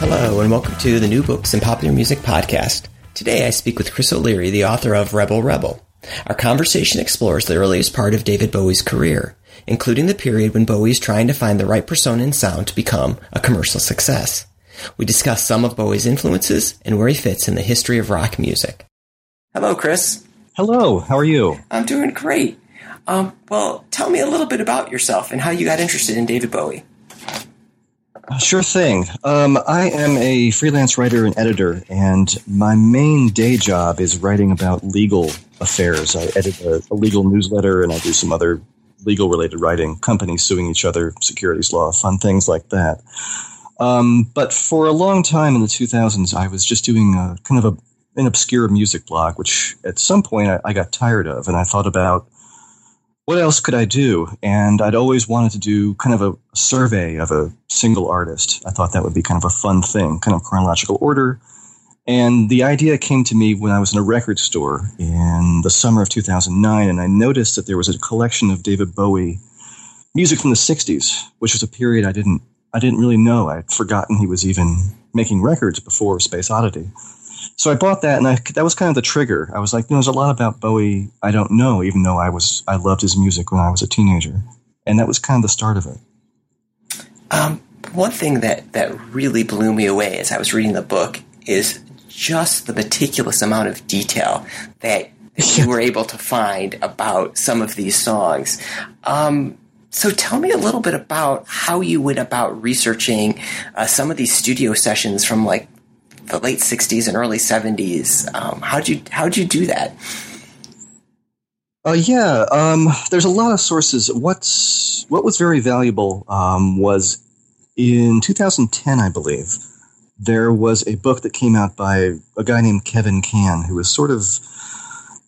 Hello, and welcome to the New Books in Popular Music podcast. Today I speak with Chris O'Leary, the author of Rebel Rebel. Our conversation explores the earliest part of David Bowie's career, including the period when Bowie is trying to find the right persona and sound to become a commercial success. We discuss some of Bowie's influences and where he fits in the history of rock music. Hello, Chris. Hello, how are you? I'm doing great. Um, well, tell me a little bit about yourself and how you got interested in David Bowie. Sure thing. Um, I am a freelance writer and editor, and my main day job is writing about legal affairs. I edit a, a legal newsletter, and I do some other legal related writing, companies suing each other, securities law, fun things like that. Um, but for a long time in the 2000s, I was just doing a kind of a, an obscure music blog, which at some point I, I got tired of, and I thought about what else could I do? And I'd always wanted to do kind of a survey of a single artist. I thought that would be kind of a fun thing, kind of chronological order. And the idea came to me when I was in a record store in the summer of 2009, and I noticed that there was a collection of David Bowie music from the 60s, which was a period I didn't I didn't really know. I'd forgotten he was even making records before Space Oddity. So I bought that, and I, that was kind of the trigger. I was like, you know, there's a lot about Bowie I don't know, even though I was I loved his music when I was a teenager, and that was kind of the start of it. Um, one thing that that really blew me away as I was reading the book is just the meticulous amount of detail that you were able to find about some of these songs. Um, so tell me a little bit about how you went about researching uh, some of these studio sessions from like the late '60s and early '70s. Um, how'd you how'd you do that? Uh, yeah, um, there's a lot of sources. What's what was very valuable um, was in 2010, I believe, there was a book that came out by a guy named Kevin Cann, who was sort of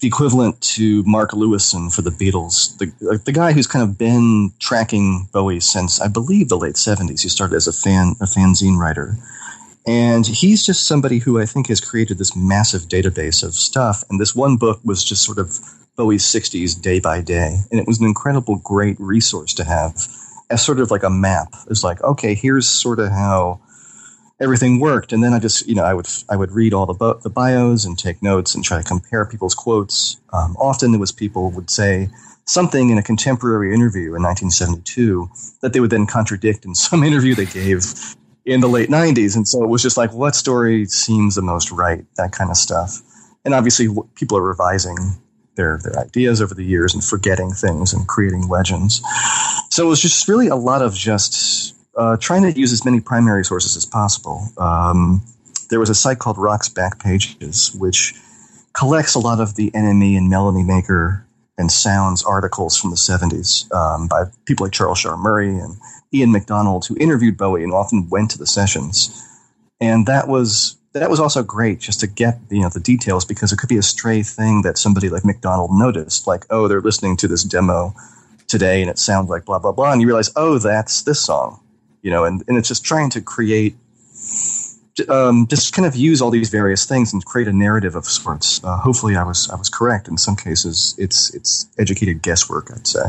the equivalent to Mark Lewisohn for the Beatles, the the guy who's kind of been tracking Bowie since I believe the late 70s. He started as a fan a fanzine writer. And he's just somebody who I think has created this massive database of stuff. And this one book was just sort of Bowie's 60s day by day. And it was an incredible, great resource to have as sort of like a map. It's like, okay, here's sort of how everything worked. And then I just, you know, I would, I would read all the, bo- the bios and take notes and try to compare people's quotes. Um, often it was people would say something in a contemporary interview in 1972 that they would then contradict in some interview they gave in the late 90s. And so it was just like, what story seems the most right? That kind of stuff. And obviously, people are revising their, their ideas over the years and forgetting things and creating legends. So it was just really a lot of just uh, trying to use as many primary sources as possible. Um, there was a site called Rock's Back Pages, which collects a lot of the NME and Melody Maker and Sounds articles from the 70s um, by people like Charles Shaar Murray and Ian MacDonald, who interviewed Bowie and often went to the sessions. And that was that was also great just to get you know the details because it could be a stray thing that somebody like McDonald noticed, like oh they're listening to this demo today and it sounds like blah blah blah, and you realize oh that's this song, you know, and and it's just trying to create. Um, just kind of use all these various things and create a narrative of sorts. Uh, hopefully, I was I was correct. In some cases, it's it's educated guesswork. I'd say.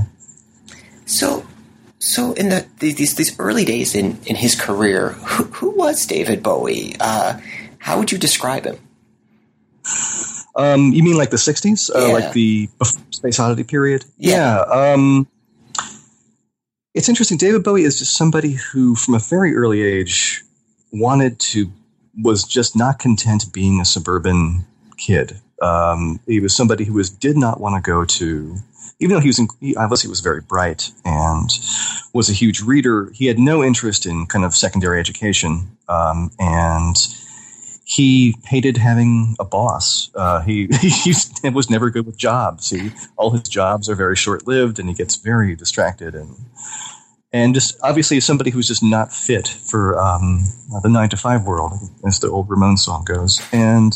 So, so in the these these early days in in his career, who, who was David Bowie? Uh, how would you describe him? Um, you mean like the '60s, uh, like the Space Oddity period? Yeah. yeah um, it's interesting. David Bowie is just somebody who, from a very early age, wanted to was just not content being a suburban kid. Um, he was somebody who was did not want to go to even though he was in, he obviously was very bright and was a huge reader, he had no interest in kind of secondary education, um, and he hated having a boss. Uh, he, he was never good with jobs. He, all his jobs are very short lived, and he gets very distracted and and just obviously somebody who's just not fit for um, the nine to five world, as the old Ramon song goes. And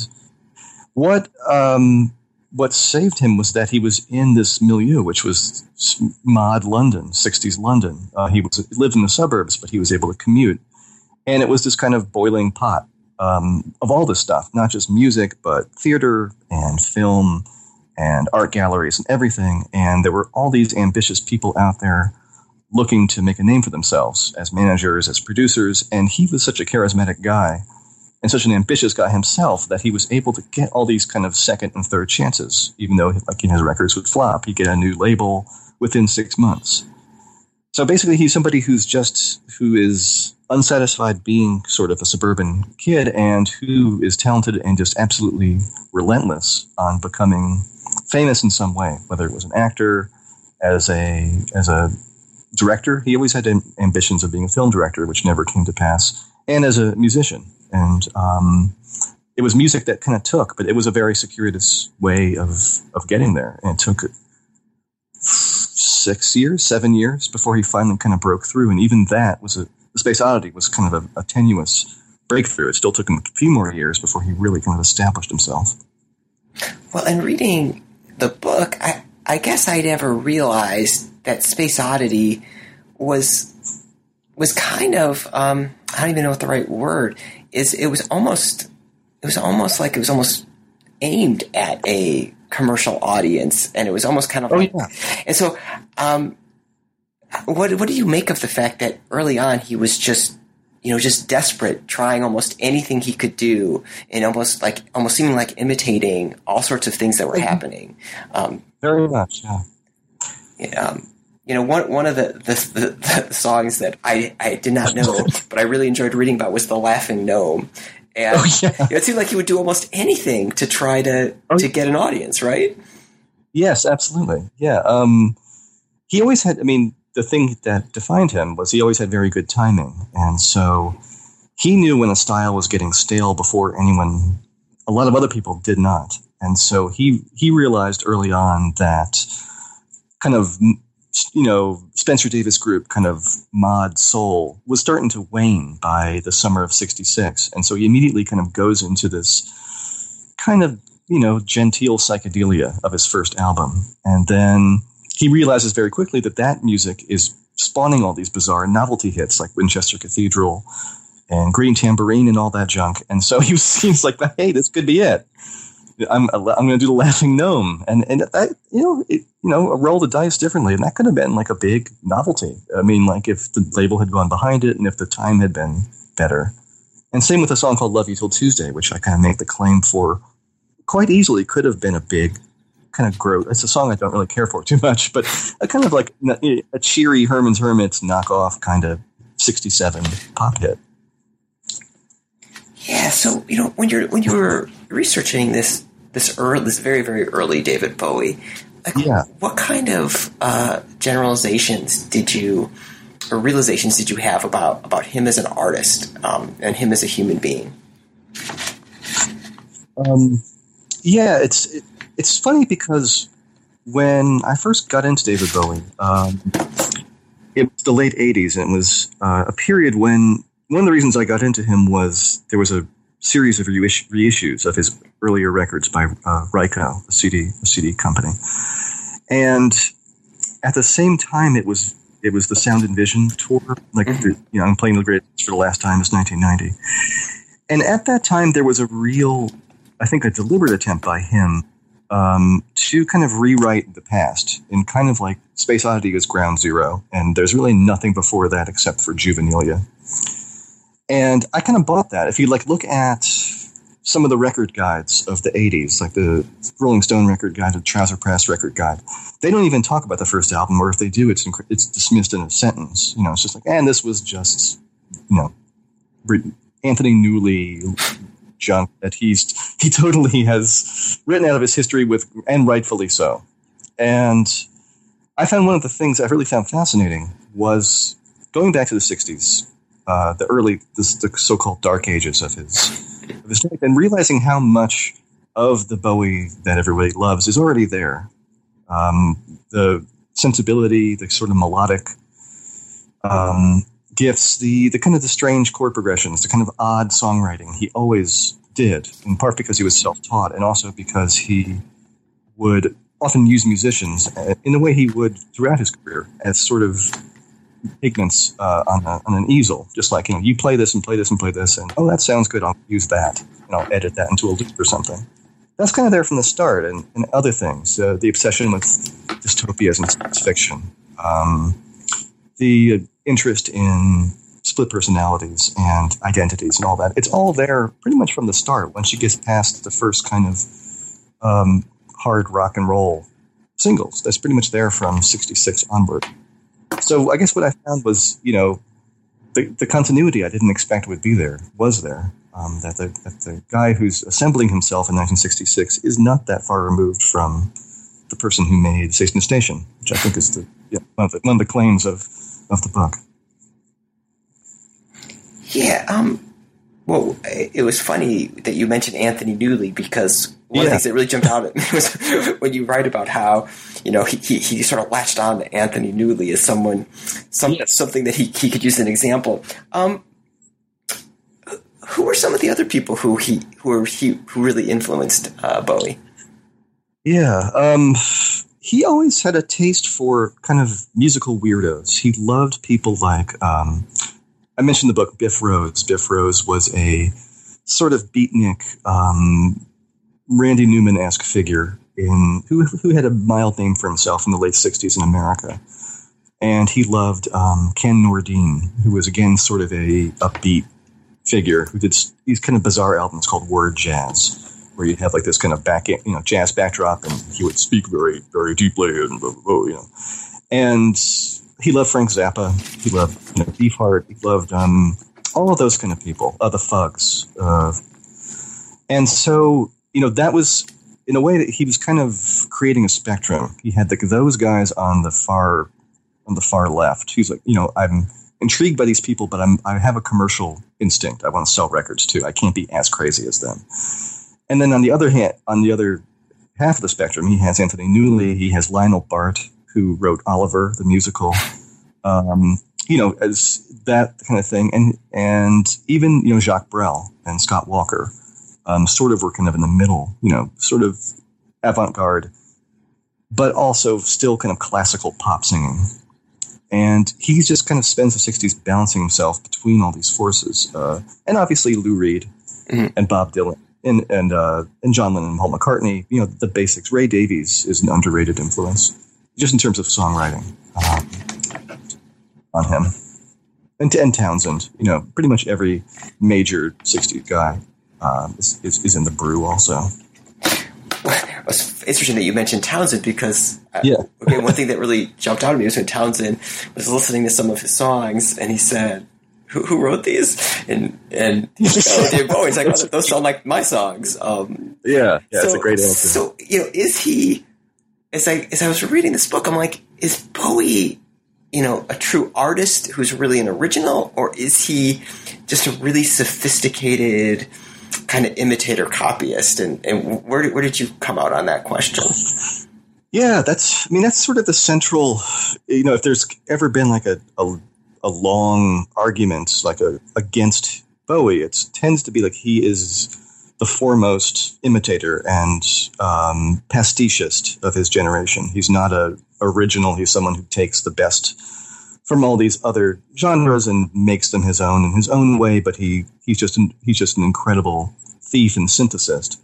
what um, what saved him was that he was in this milieu, which was mod London, '60s London. Uh, he was lived in the suburbs, but he was able to commute, and it was this kind of boiling pot um, of all this stuff, not just music, but theater and film and art galleries and everything. And there were all these ambitious people out there looking to make a name for themselves as managers, as producers. And he was such a charismatic guy and such an ambitious guy himself that he was able to get all these kind of second and third chances, even though like his records would flop. He'd get a new label within six months. So basically, he's somebody who's just who is unsatisfied being sort of a suburban kid and who is talented and just absolutely relentless on becoming famous in some way, whether it was an actor, as a as a director. He always had ambitions of being a film director, which never came to pass, and as a musician. And um, it was music that kind of took, but it was a very circuitous way of of getting there, and it took six years, seven years before he finally kind of broke through. And even that was a the Space Oddity was kind of a, a tenuous breakthrough. It still took him a few more years before he really kind of established himself. Well, in reading the book, I, I guess I never realized that Space Oddity was was kind of um, I don't even know what the right word is. It was almost it was almost like it was almost aimed at a commercial audience, and it was almost kind of oh, like, yeah. and so um, what what do you make of the fact that early on he was just you know just desperate, trying almost anything he could do, and almost like almost seeming like imitating all sorts of things that were mm-hmm. happening. Um, Very much, yeah. Um, you know, one one of the the, the the, songs that I, I did not know, but I really enjoyed reading about was the Laughing Gnome, and oh, yeah. it seemed like he would do almost anything to try to oh, to get an audience, right? Yes, absolutely. Yeah. Um, he always had. I mean, the thing that defined him was he always had very good timing, and so he knew when a style was getting stale before anyone. A lot of other people did not, and so he he realized early on that kind of you know Spencer Davis Group kind of mod soul was starting to wane by the summer of '66, and so he immediately kind of goes into this kind of you know genteel psychedelia of his first album, and then he realizes very quickly that that music is spawning all these bizarre novelty hits like Winchester Cathedral and Green Tambourine and all that junk. And so he seems like, hey, this could be it. I'm I'm going to do the Laughing Gnome, and and I, you know it, you know roll the dice differently, and that could have been like a big novelty. I mean, like if the label had gone behind it, and if the time had been better. And same with a song called "Love You Till Tuesday," which I kind of make the claim for quite easily could have been a big kind of gross. It's a song I don't really care for too much, but a kind of like eh, a cheery Herman's Hermits knockoff kind of '67 pop hit. Yeah, so you know when you're when you were researching this this early this very very early David Bowie, like, yeah. what kind of uh, generalizations did you or realizations did you have about about him as an artist um, and him as a human being? Um, yeah, it's it, it's funny because when I first got into David Bowie, um, it was the late 80s, and it was uh, a period when one of the reasons I got into him was there was a series of reissues of his earlier records by uh, Ryko, a CD, a CD company. And at the same time, it was it was the Sound and Vision tour, like mm-hmm. the, you know, I'm playing the greatest for the last time. It's 1990, and at that time there was a real, I think, a deliberate attempt by him um, to kind of rewrite the past in kind of like Space Oddity is ground zero, and there's really nothing before that except for Juvenilia. And I kind of bought that. If you like look at some of the record guides of the 80s, like the Rolling Stone record guide, the Trouser Press record guide, they don't even talk about the first album, or if they do, it's it's dismissed in a sentence. You know, it's just like, and this was just, you know, Anthony Newley junk that he's he totally has written out of his history with, and rightfully so. And I found one of the things I really found fascinating was going back to the '60s, uh, the early, the, the so-called dark ages of his, and realizing how much of the Bowie that everybody loves is already there. Um, the sensibility, the sort of melodic um, gifts, the the kind of the strange chord progressions, the kind of odd songwriting. He always did, in part because he was self taught, and also because he would often use musicians uh, in the way he would throughout his career as sort of pigments uh, on, a, on an easel, just like you know, you play this and play this and play this, and oh, that sounds good. I'll use that, and I'll edit that into a loop or something. That's kind of there from the start, and, and other things. Uh, the obsession with dystopias and science fiction, um, the interest in split personalities and identities and all that. It's all there pretty much from the start. When she gets past the first kind of um, hard rock and roll singles, that's pretty much there from '66 onward. So I guess what I found was, you know, the, the continuity I didn't expect would be there was there. Um, that, the, that the guy who's assembling himself in 1966 is not that far removed from the person who made Station Station, which I think is the, yeah, one, of the, one of the claims of, of the book. Yeah, um, well, it was funny that you mentioned Anthony Newley because one yeah. of the things that really jumped out at me was when you write about how you know he, he, he sort of latched on to Anthony Newley as someone some yes. something that he, he could use as an example. Um, who were some of the other people who he who are he who really influenced uh, Bowie? Yeah, um, he always had a taste for kind of musical weirdos. He loved people like um, I mentioned the book Biff Rose. Biff Rose was a sort of beatnik um, Randy Newman esque figure in who who had a mild name for himself in the late '60s in America, and he loved um, Ken Nordine, who was again sort of a upbeat figure who did these kind of bizarre albums called word jazz, where you'd have like this kind of back you know jazz backdrop, and he would speak very very deeply and blah, blah, blah, you know, and he loved Frank Zappa, he loved you know, Beefheart, he loved um, all of those kind of people, uh, the Fugs, uh, and so you know, that was in a way that he was kind of creating a spectrum. He had the, those guys on the far on the far left. He's like, you know, I'm intrigued by these people, but I'm I have a commercial instinct. I want to sell records too. I can't be as crazy as them. And then on the other hand, on the other half of the spectrum, he has Anthony Newley. He has Lionel Bart, who wrote Oliver the musical. Um, you know, as that kind of thing, and and even you know Jacques Brel and Scott Walker um, sort of were kind of in the middle, you know, sort of avant garde, but also still kind of classical pop singing. And he just kind of spends the 60s balancing himself between all these forces. Uh, and obviously Lou Reed mm-hmm. and Bob Dylan and, and, uh, and John Lennon and Paul McCartney, you know, the basics. Ray Davies is an underrated influence, just in terms of songwriting um, on him. And, and Townshend, you know, pretty much every major 60s guy um, is, is, is, in the brew also. It's interesting that you mentioned Townshend because uh, yeah. okay, one thing that really jumped out at me was when Townshend was listening to some of his songs and he said, "Who, who wrote these?" And and he's like, "Oh, David Bowie." He's like, oh, "Those sound like my songs." Um, yeah, yeah, so, it's a great answer. So you know, is he? As I as I was reading this book, I'm like, is Bowie you know, a true artist who's really an original, or is he just a really sophisticated kind of imitator copyist? And, and where, where did you come out on that question? Yeah, that's, I mean, that's sort of the central, you know, if there's ever been like a, a, a long argument, like a, against Bowie, it tends to be like he is the foremost imitator and um, pastichist of his generation. He's not a original. He's someone who takes the best from all these other genres and makes them his own in his own way. But he he's just an, he's just an incredible thief and synthesist.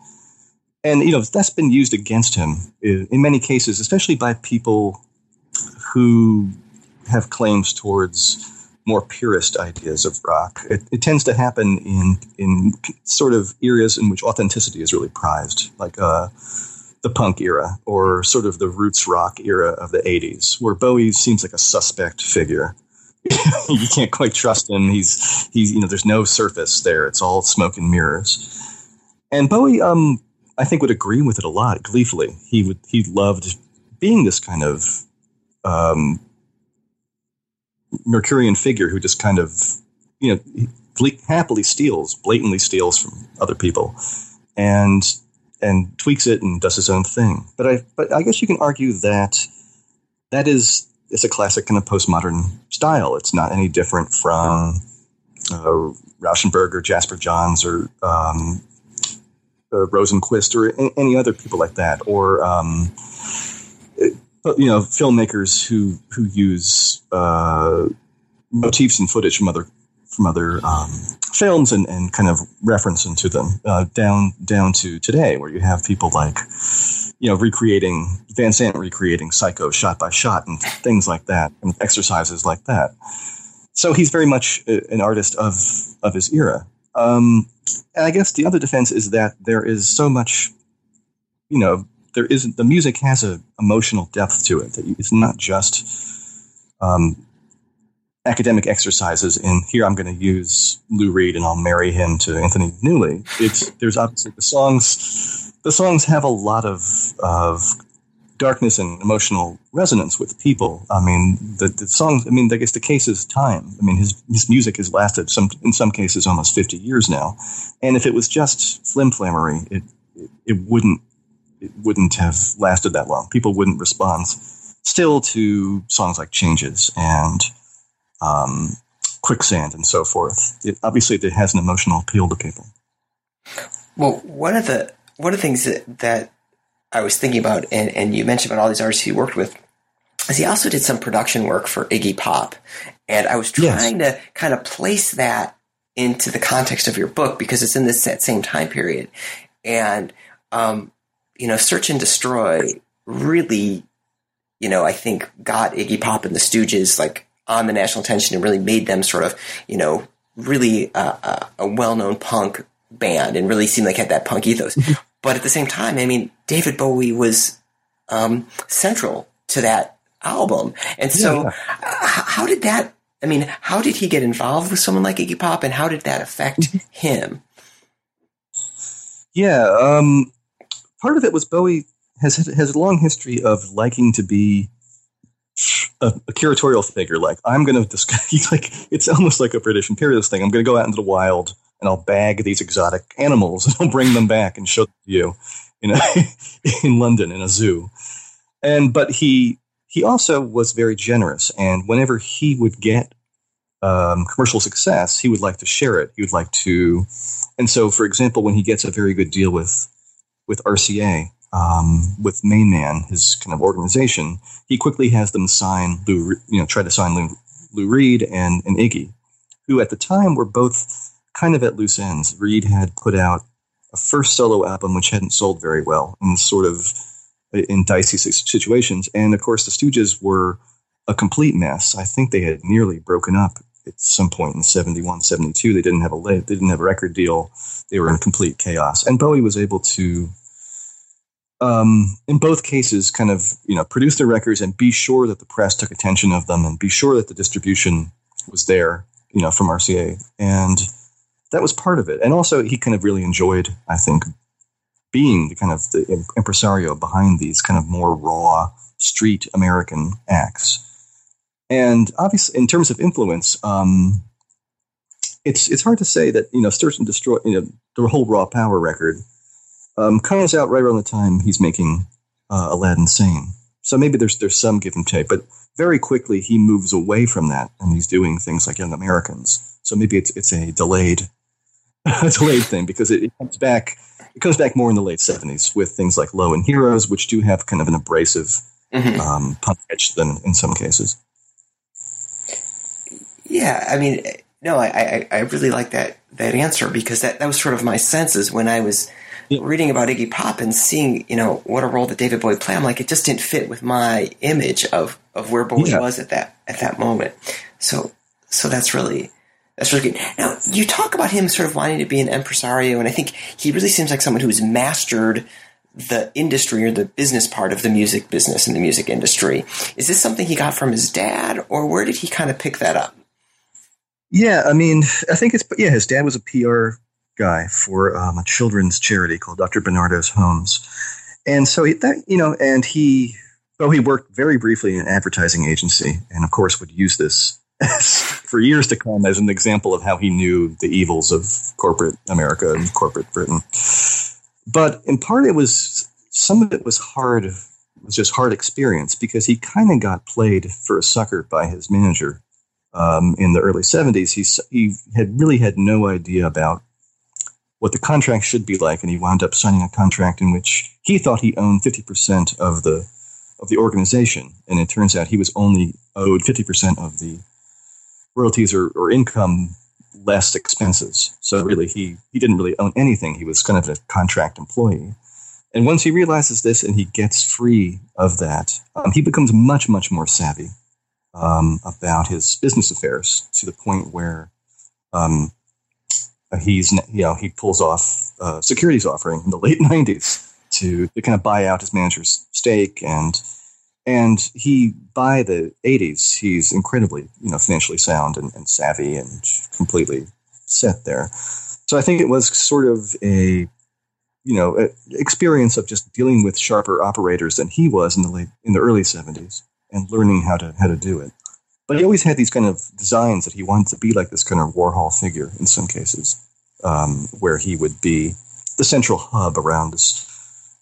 And you know that's been used against him in, many cases, especially by people who have claims towards more purist ideas of rock. It, it, tends to happen in in sort of areas in which authenticity is really prized, like uh, the punk era or sort of the roots rock era of the 80s, where Bowie seems like a suspect figure. you can't quite trust him. He's he's you know there's no surface there. It's all smoke and mirrors. And Bowie, um, I think would agree with it a lot gleefully. He would he loved being this kind of um, Mercurian figure who just kind of you know happily steals, blatantly steals from other people, and and tweaks it and does his own thing. But I, but I guess you can argue that that is it's a classic kind of postmodern style. It's not any different from uh, Rauschenberg or Jasper Johns or um, uh, Rosenquist or any other people like that, or um, it, you know, filmmakers who who use uh, motifs and footage from other from other um, films and, and kind of reference into them uh, down down to today, where you have people like you know recreating Van Sant recreating Psycho shot by shot and things like that, and exercises like that. So he's very much an artist of of his era. Um, and I guess the other defense is that there is so much, you know, there isn't the music has a emotional depth to it that it's not just um, academic exercises in here I'm going to use Lou Reed and I'll marry him to Anthony Newley. It's there's obviously the songs the songs have a lot of of darkness and emotional resonance with people. I mean, the, the songs. I mean, I guess the case is time. I mean, his his music has lasted some in some cases almost fifty years now, and if it was just flim flammery, it it wouldn't it wouldn't have lasted that long. People wouldn't respond still to songs like Changes and um, Quicksand and so forth. It, obviously, it has an emotional appeal to people. Well, one of the one of the things that, that I was thinking about, and, and you mentioned about all these artists he worked with, is he also did some production work for Iggy Pop. And I was trying yes. to kind of place that into the context of your book because it's in this same time period. And, um, you know, Search and Destroy really, you know, I think got Iggy Pop and the Stooges like on the national attention and really made them sort of, you know, really uh, uh, a well-known punk band and really seemed like had that punk ethos. But at the same time, I mean, David Bowie was um, central to that album. And so, yeah. how did that? I mean, how did he get involved with someone like Iggy Pop, and how did that affect mm-hmm. him? Yeah, um, part of it was Bowie has has a long history of liking to be a, a curatorial figure. Like I'm going to discuss. Like it's almost like a British imperialist thing. I'm going to go out into the wild and I'll bag these exotic animals and I'll bring them back and show them to you, you know, in London in a zoo. And but he he also was very generous, and whenever he would get um, commercial success, he would like to share it. He would like to, and so, for example, when he gets a very good deal with with RCA, um, with MainMan, his kind of organization, he quickly has them sign Lou, you know, try to sign Lou, Lou Reed and, and Iggy, who at the time were both kind of at loose ends. Reed had put out a first solo album which hadn't sold very well and sort of in dicey situations. And of course, the Stooges were a complete mess. I think they had nearly broken up at some point in 71, 72. They didn't have a they didn't have a record deal. They were in complete chaos. And Bowie was able to, um, in both cases, kind of you know produce their records and be sure that the press took attention of them and be sure that the distribution was there, you know, from RCA and that was part of it. And also, he kind of really enjoyed, I think, being the kind of the impresario behind these kind of more raw street American acts. And obviously, in terms of influence, um, it's it's hard to say that you know Search and Destroy, you know, the whole Raw Power record um, comes out right around the time he's making uh, Aladdin Sane. So maybe there's there's some give and take, but very quickly he moves away from that and he's doing things like Young Americans. So maybe it's it's a delayed a delayed thing because it, it, comes back. It comes back more in the late seventies with things like Low and Heroes, which do have kind of an abrasive mm-hmm. um, edge than in some cases. Yeah, I mean, no, I, I, I really like that that answer because that, that was sort of my senses when I was yeah. reading about Iggy Pop and seeing, you know, what a role that David Bowie played. I'm like, it just didn't fit with my image of of where Bowie yeah. was at that at that moment. So so that's really that's really good. Now, you talk about him sort of wanting to be an impresario, and I think he really seems like someone who's mastered the industry or the business part of the music business and the music industry. Is this something he got from his dad, or where did he kind of pick that up? Yeah, I mean, I think it's yeah. His dad was a PR guy for um, a children's charity called Dr. Barnardo's Homes, and so he, that you know, and he well, he worked very briefly in an advertising agency, and of course would use this for years to come as an example of how he knew the evils of corporate America and corporate Britain. But in part, it was some of it was hard was just hard experience because he kind of got played for a sucker by his manager um, in the early 70s. He, he had really had no idea about what the contract should be like, and he wound up signing a contract in which he thought he owned 50% of the of the organization, and it turns out he was only owed 50% of the royalties or, or income less expenses. So really, he, he didn't really own anything. He was kind of a contract employee. And once he realizes this and he gets free of that, um, he becomes much, much more savvy um, about his business affairs to the point where um, he's, you know, he pulls off a securities offering in the late 90s to, to kind of buy out his manager's stake and and he by the 80s he's incredibly you know financially sound and, and savvy and completely set there. So i think it was sort of a you know experience of just dealing with sharper operators than he was in the late in the early 70s and learning how to how to do it but he always had these kind of designs that he wanted to be like this kind of warhol figure in some cases um, where he would be the central hub around this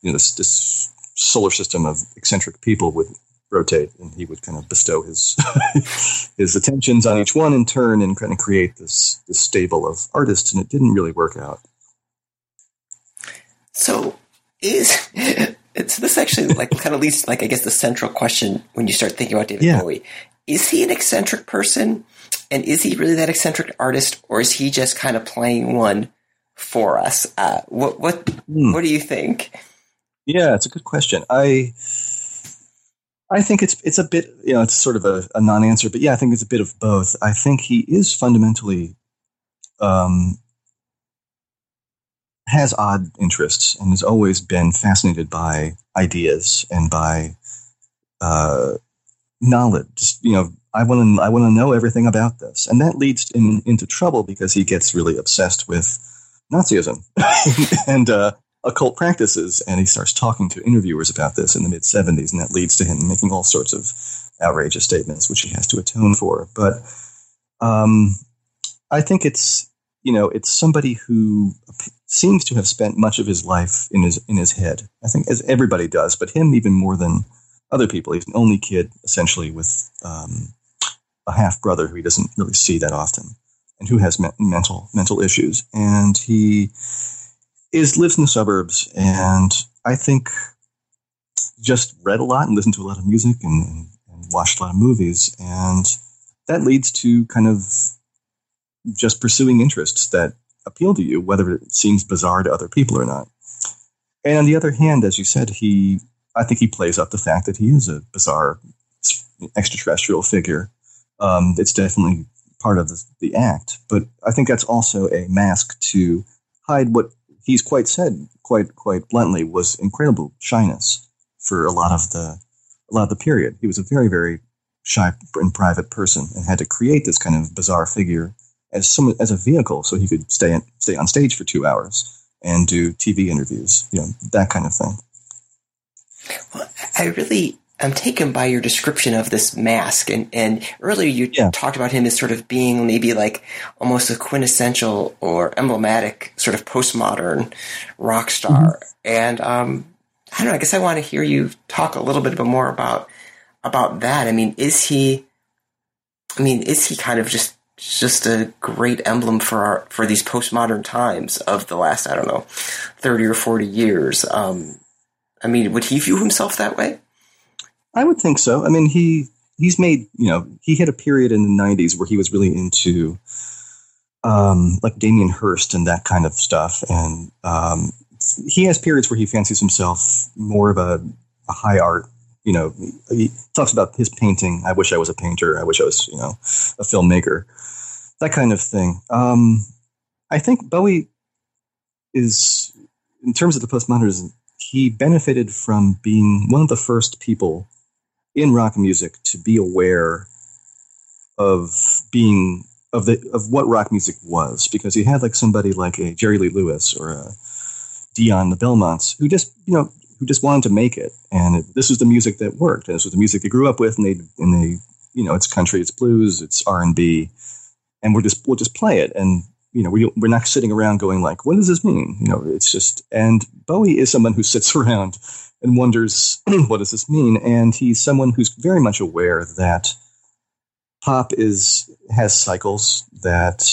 you know this this solar system of eccentric people would rotate, and he would kind of bestow his his attentions on each one in turn, and kind of create this this stable of artists. And it didn't really work out. So is it's this actually like kind of leads like I guess the central question when you start thinking about David yeah. Bowie. Is he an eccentric person? And is he really that eccentric artist, or is he just kind of playing one for us? Uh, what what mm. what do you think? Yeah, it's a good question. I I think it's it's a bit you know it's sort of a, a non-answer, but yeah, I think it's a bit of both. I think he is fundamentally um, has odd interests and has always been fascinated by ideas and by uh, knowledge. You know, I want to I want to know everything about this, and that leads him into trouble because he gets really obsessed with Nazism and uh, occult practices, and he starts talking to interviewers about this in the mid 70s, and that leads to him making all sorts of outrageous statements, which he has to atone for. But um, I think it's you know it's somebody who seems to have spent much of his life in his in his head. I think as everybody does, but him even more than other people. He's an only kid essentially with um, a half brother who he doesn't really see that often, and who has me- mental mental issues, and he is lives in the suburbs, and I think just read a lot and listened to a lot of music and, and watched a lot of movies, and that leads to kind of just pursuing interests that appeal to you, whether it seems bizarre to other people or not. And on the other hand, as you said, he I think he plays up the fact that he is a bizarre extraterrestrial figure. Um, it's definitely part of the, the act, but I think that's also a mask to hide what he's quite said quite quite bluntly was incredible shyness for a lot of the a lot of the period. He was a very very shy and private person and had to create this kind of bizarre figure as some as a vehicle so he could stay stay on stage for two hours and do TV interviews, you know that kind of thing. Well, I really I'm taken by your description of this mask. And, and earlier you yeah. talked about him as sort of being maybe like almost a quintessential or emblematic sort of postmodern rock star. Mm-hmm. And, um, I don't know, I guess I want to hear you talk a little bit more about, about that. I mean, is he, I mean, is he kind of just, just a great emblem for our, for these postmodern times of the last, I don't know, 30 or 40 years? Um, I mean, would he view himself that way? I would think so. I mean, he he's made you know he hit a period in the '90s where he was really into um, like Damien Hirst and that kind of stuff, and um, he has periods where he fancies himself more of a, a high art. You know, he talks about his painting. I wish I was a painter. I wish I was, you know, a filmmaker. That kind of thing. Um, I think Bowie is, in terms of the postmodernism, he benefited from being one of the first people in rock music to be aware of being of the of what rock music was. Because he had like somebody like a Jerry Lee Lewis or a Dion the Belmonts who just you know who just wanted to make it. And it, this was the music that worked. And this was the music they grew up with and they and they you know it's country it's blues it's R and B and we're just we'll just play it. And you know we we're not sitting around going like what does this mean you know it's just and Bowie is someone who sits around and wonders what does this mean. And he's someone who's very much aware that pop is has cycles that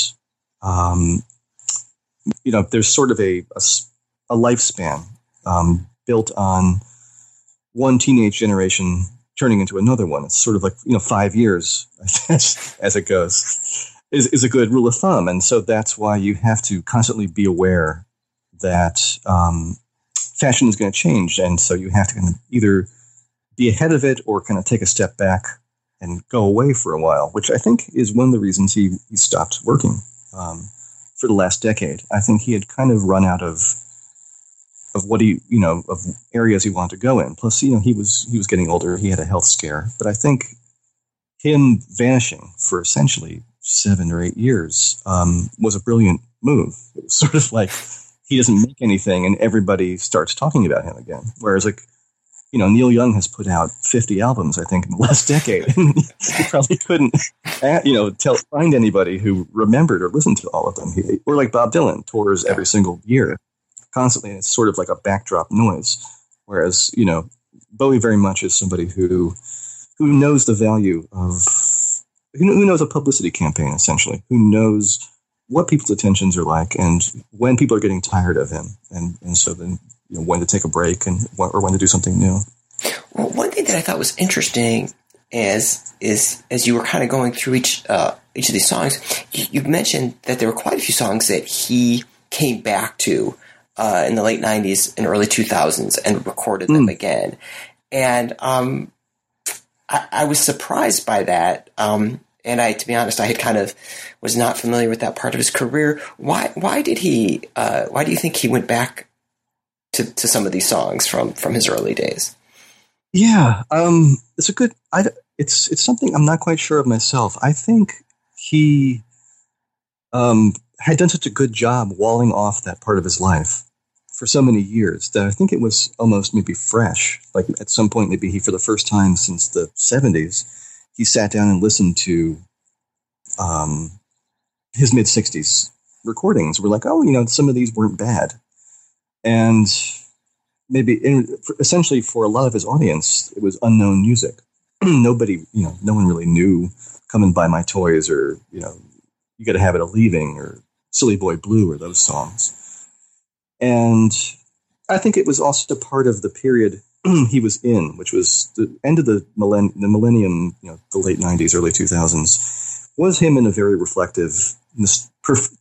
um, you know there's sort of a a, a lifespan um, built on one teenage generation turning into another one. It's sort of like you know five years as it goes is is a good rule of thumb, and so that's why you have to constantly be aware that um, fashion is going to change, and so you have to kind of either be ahead of it or kind of take a step back and go away for a while, which I think is one of the reasons he, he stopped working um, for the last decade. I think he had kind of run out of of what he you know of areas he wanted to go in. Plus, you know, he was he was getting older. He had a health scare, but I think him vanishing for essentially seven or eight years um, was a brilliant move. It was sort of like he doesn't make anything, and everybody starts talking about him again. Whereas, like you know, Neil Young has put out 50 albums, I think, in the last decade. he probably couldn't, you know, tell, find anybody who remembered or listened to all of them. He, or like Bob Dylan tours every single year constantly, and it's sort of like a backdrop noise. Whereas, you know, Bowie very much is somebody who who knows the value of who knows a publicity campaign essentially, who knows what people's attentions are like and when people are getting tired of him, and and so then you know when to take a break and or when to do something new. Well, one thing that I thought was interesting is is as you were kind of going through each uh, each of these songs, you, you mentioned that there were quite a few songs that he came back to uh, in the late 90s and early 2000s and recorded them mm. again. And um, I, I, was surprised by that. Um, and I, to be honest, I had kind of was not familiar with that part of his career. Why? Why did he? Uh, why do you think he went back to, to some of these songs from from his early days? Yeah, um, it's a good. I, it's it's something I'm not quite sure of myself. I think he um, had done such a good job walling off that part of his life for so many years that I think it was almost maybe fresh. Like at some point, maybe he, for the first time since the 70s, he sat down and listened to um, his mid 60s recordings. We're like, oh, you know, some of these weren't bad. And maybe in, essentially for a lot of his audience, it was unknown music. Nobody, you know, no one really knew Come and Buy My Toys or, you know, You Gotta Have It Leaving or Silly Boy Blue or those songs. And I think it was also part of the period he was in, which was the end of the, millenn- the millennium, you know, the late 90s, early 2000s, was him in a very reflective,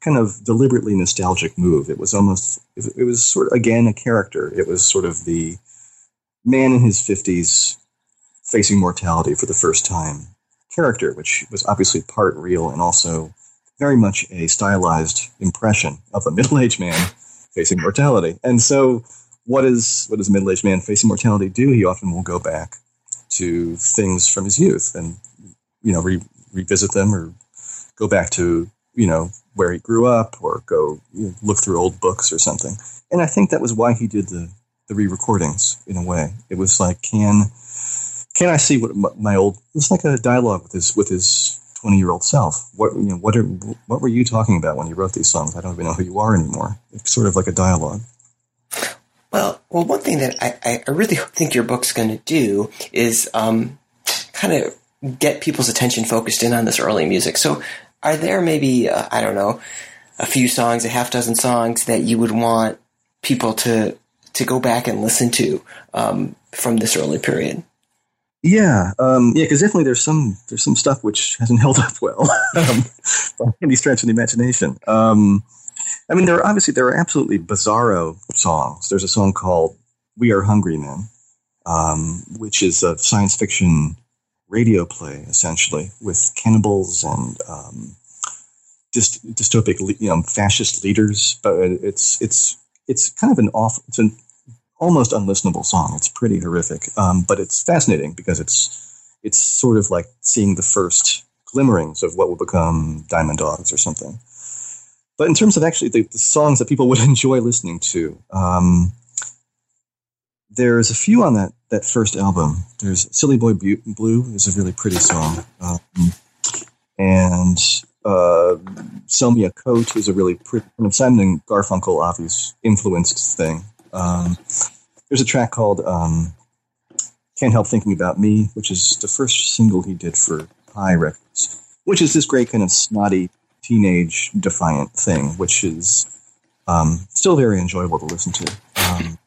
kind of deliberately nostalgic move. It was almost, it was sort of, again, a character. It was sort of the man in his 50s facing mortality for the first time character, which was obviously part real and also very much a stylized impression of a middle aged man facing mortality. And so, what is what does a middle aged man facing mortality do? He often will go back to things from his youth and you know re- revisit them or go back to you know where he grew up or go you know, look through old books or something. And I think that was why he did the the re-recordings in a way. It was like can can I see what my old? It was like a dialogue with his with his 20 year old self. What you know, what are what were you talking about when you wrote these songs? I don't even know who you are anymore. It's sort of like a dialogue. Well, well, one thing that I, I really think your book's going to do is um, kind of get people's attention focused in on this early music. So, are there maybe uh, I don't know a few songs, a half dozen songs that you would want people to to go back and listen to um, from this early period? Yeah, um, yeah, because definitely there's some there's some stuff which hasn't held up well um, by any stretch of the imagination. Um, I mean, there are obviously there are absolutely bizarro songs. There's a song called "We Are Hungry Men," um, which is a science fiction radio play essentially with cannibals and um, dyst- dystopic, you know, fascist leaders. But it's it's it's kind of an off. It's an almost unlistenable song. It's pretty horrific, um, but it's fascinating because it's it's sort of like seeing the first glimmerings of what will become Diamond Dogs or something. But in terms of actually the, the songs that people would enjoy listening to, um, there's a few on that that first album. There's "Silly Boy Blue" is a really pretty song, um, and uh, "Sell Me a Coat" is a really pretty kind of Simon and Garfunkel obvious influenced thing. Um, there's a track called um, "Can't Help Thinking About Me," which is the first single he did for Pye Records, which is this great kind of snotty teenage defiant thing, which is um, still very enjoyable to listen to. Um,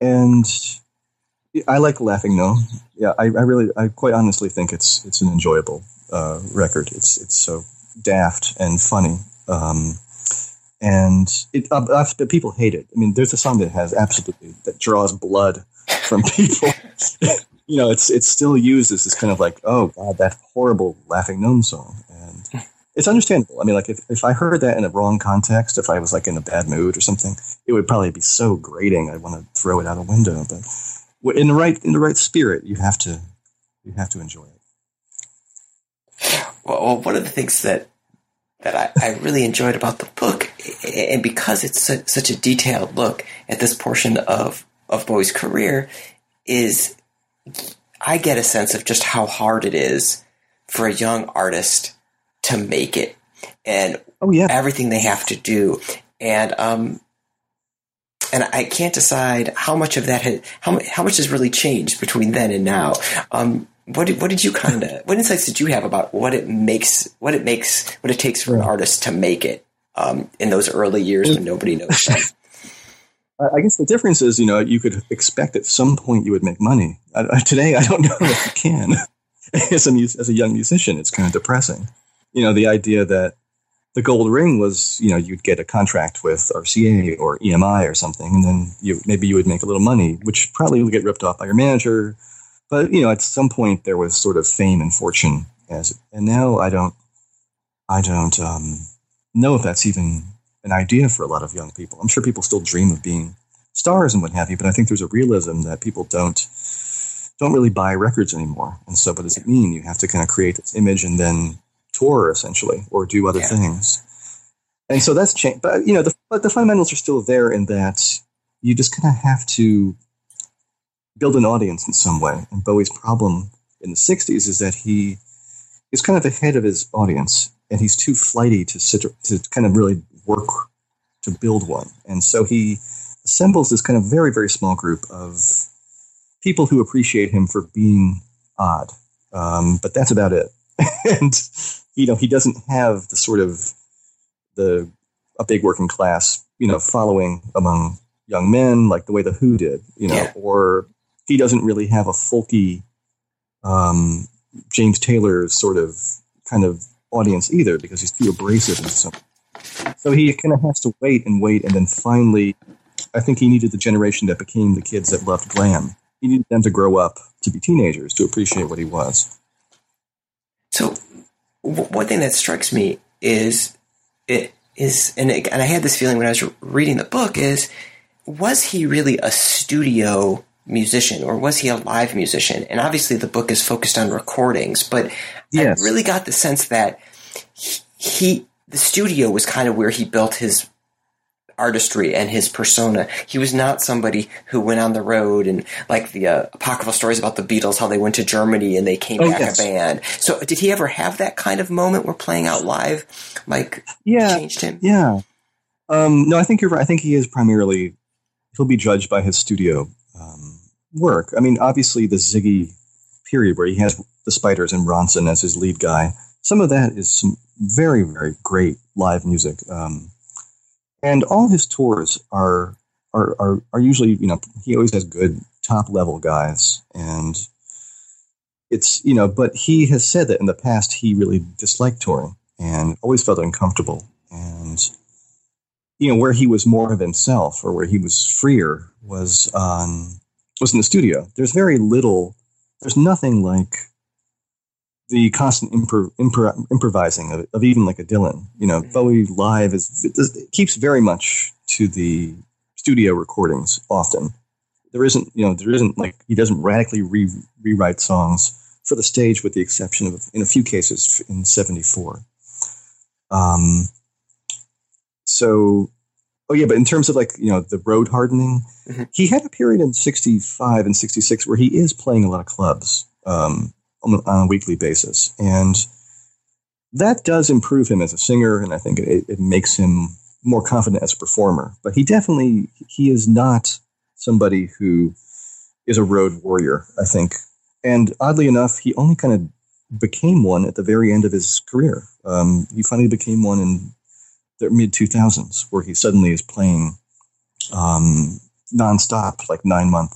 and I like Laughing Gnome. Yeah, I, I, really, I quite honestly think it's it's an enjoyable uh, record. It's it's so daft and funny. Um, and it, uh, uh, people hate it. I mean, there's a song that has absolutely that draws blood from people. you know, it's it's still used as this kind of like, oh god, that horrible Laughing Gnome song, and it's understandable. I mean, like if, if I heard that in a wrong context, if I was like in a bad mood or something, it would probably be so grating. I'd want to throw it out a window. But in the right in the right spirit, you have to you have to enjoy it. Well, one of the things that that I, I really enjoyed about the book, and because it's such a detailed look at this portion of of Bowie's career, is I get a sense of just how hard it is for a young artist to make it, and oh yeah, everything they have to do, and um, and I can't decide how much of that had how how much has really changed between then and now. Um, what did, what did you kind of what insights did you have about what it makes what it makes what it takes for an artist to make it um, in those early years when nobody knows? I guess the difference is, you know, you could expect at some point you would make money. Uh, today, I don't know if you can. as a as a young musician, it's kind of depressing. You know, the idea that the gold ring was, you know, you'd get a contract with RCA or EMI or something, and then you maybe you would make a little money, which probably would get ripped off by your manager but you know, at some point there was sort of fame and fortune as, and now I don't, I don't um, know if that's even an idea for a lot of young people. I'm sure people still dream of being stars and what have you, but I think there's a realism that people don't don't really buy records anymore. And so, what does it mean? You have to kind of create this image and then tour essentially, or do other yeah. things. And so that's changed. But you know, the, but the fundamentals are still there in that you just kind of have to build an audience in some way. And Bowie's problem in the 60s is that he is kind of ahead of his audience and he's too flighty to sit to kind of really work to build one. And so he assembles this kind of very, very small group of people who appreciate him for being odd. Um, but that's about it. and, you know, he doesn't have the sort of the, a big working class, you know, following among young men like the way the Who did, you know, yeah. or he doesn't really have a folky um, James Taylor sort of kind of audience either because he's too abrasive and so. So he kind of has to wait and wait, and then finally, I think he needed the generation that became the kids that loved glam. He needed them to grow up to be teenagers to appreciate what he was. So, w- one thing that strikes me is it is, and, it, and I had this feeling when I was reading the book is, was he really a studio musician or was he a live musician? And obviously the book is focused on recordings, but yes. I really got the sense that he, he, the studio was kind of where he built his artistry and his persona. He was not somebody who went on the road and like the uh, apocryphal stories about the Beatles, how they went to Germany and they came oh, back yes. a band. So did he ever have that kind of moment where playing out live like yeah, changed him? Yeah. Um, no, I think you're right. I think he is primarily he'll be judged by his studio um, work. I mean, obviously the Ziggy period where he has the Spiders and Ronson as his lead guy. Some of that is some very, very great live music. Um, and all his tours are, are, are, are usually, you know, he always has good top level guys. And it's, you know, but he has said that in the past he really disliked touring and always felt uncomfortable. And, you know, where he was more of himself or where he was freer was on was in the studio. There's very little. There's nothing like the constant impro, impro, improvising of, of, even like a Dylan. You know, mm-hmm. Bowie live is it keeps very much to the studio recordings. Often, there isn't you know there isn't like he doesn't radically re, rewrite songs for the stage, with the exception of in a few cases in '74. Um, so Oh yeah, but in terms of like you know the road hardening, mm-hmm. he had a period in '65 and '66 where he is playing a lot of clubs um, on, a, weekly basis, and that does improve him as a singer, and I think it, it makes him more confident as a performer. But he definitely he is not somebody who is a road warrior, I think. And oddly enough, he only kind of became one at the very end of his career. Um, he finally became one in the mid 2000s, where he suddenly is playing um, nonstop, like nine month,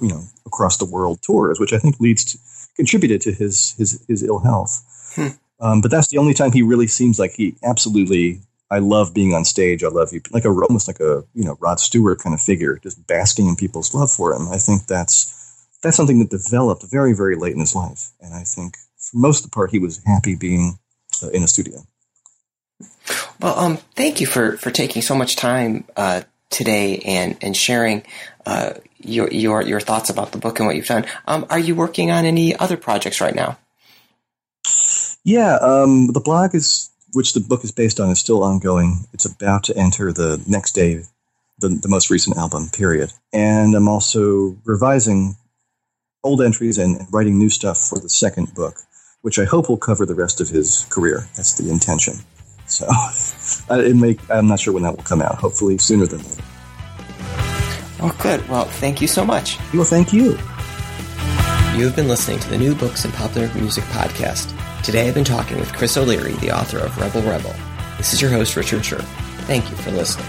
you know, across the world tours, which I think leads to contributed to his his, his ill health. Hmm. Um, but that's the only time he really seems like he absolutely. I love being on stage. I love you, like a almost like a you know Rod Stewart kind of figure, just basking in people's love for him. I think that's that's something that developed very very late in his life, and I think for most of the part he was happy being uh, in a studio. Well, um, thank you for for taking so much time uh, today and and sharing uh, your your your thoughts about the book and what you've done. Um, are you working on any other projects right now? Yeah, um, the blog is which the book is based on is still ongoing. It's about to enter the next day, the, the most recent album period, and I'm also revising old entries and writing new stuff for the second book, which I hope will cover the rest of his career. That's the intention. So it may, I'm not sure when that will come out. Hopefully sooner than later. Oh, good. Well, thank you so much. Well, thank you. You have been listening to the New Books and Popular Music podcast. Today I've been talking with Chris O'Leary, the author of Rebel Rebel. This is your host, Richard Scher. Thank you for listening.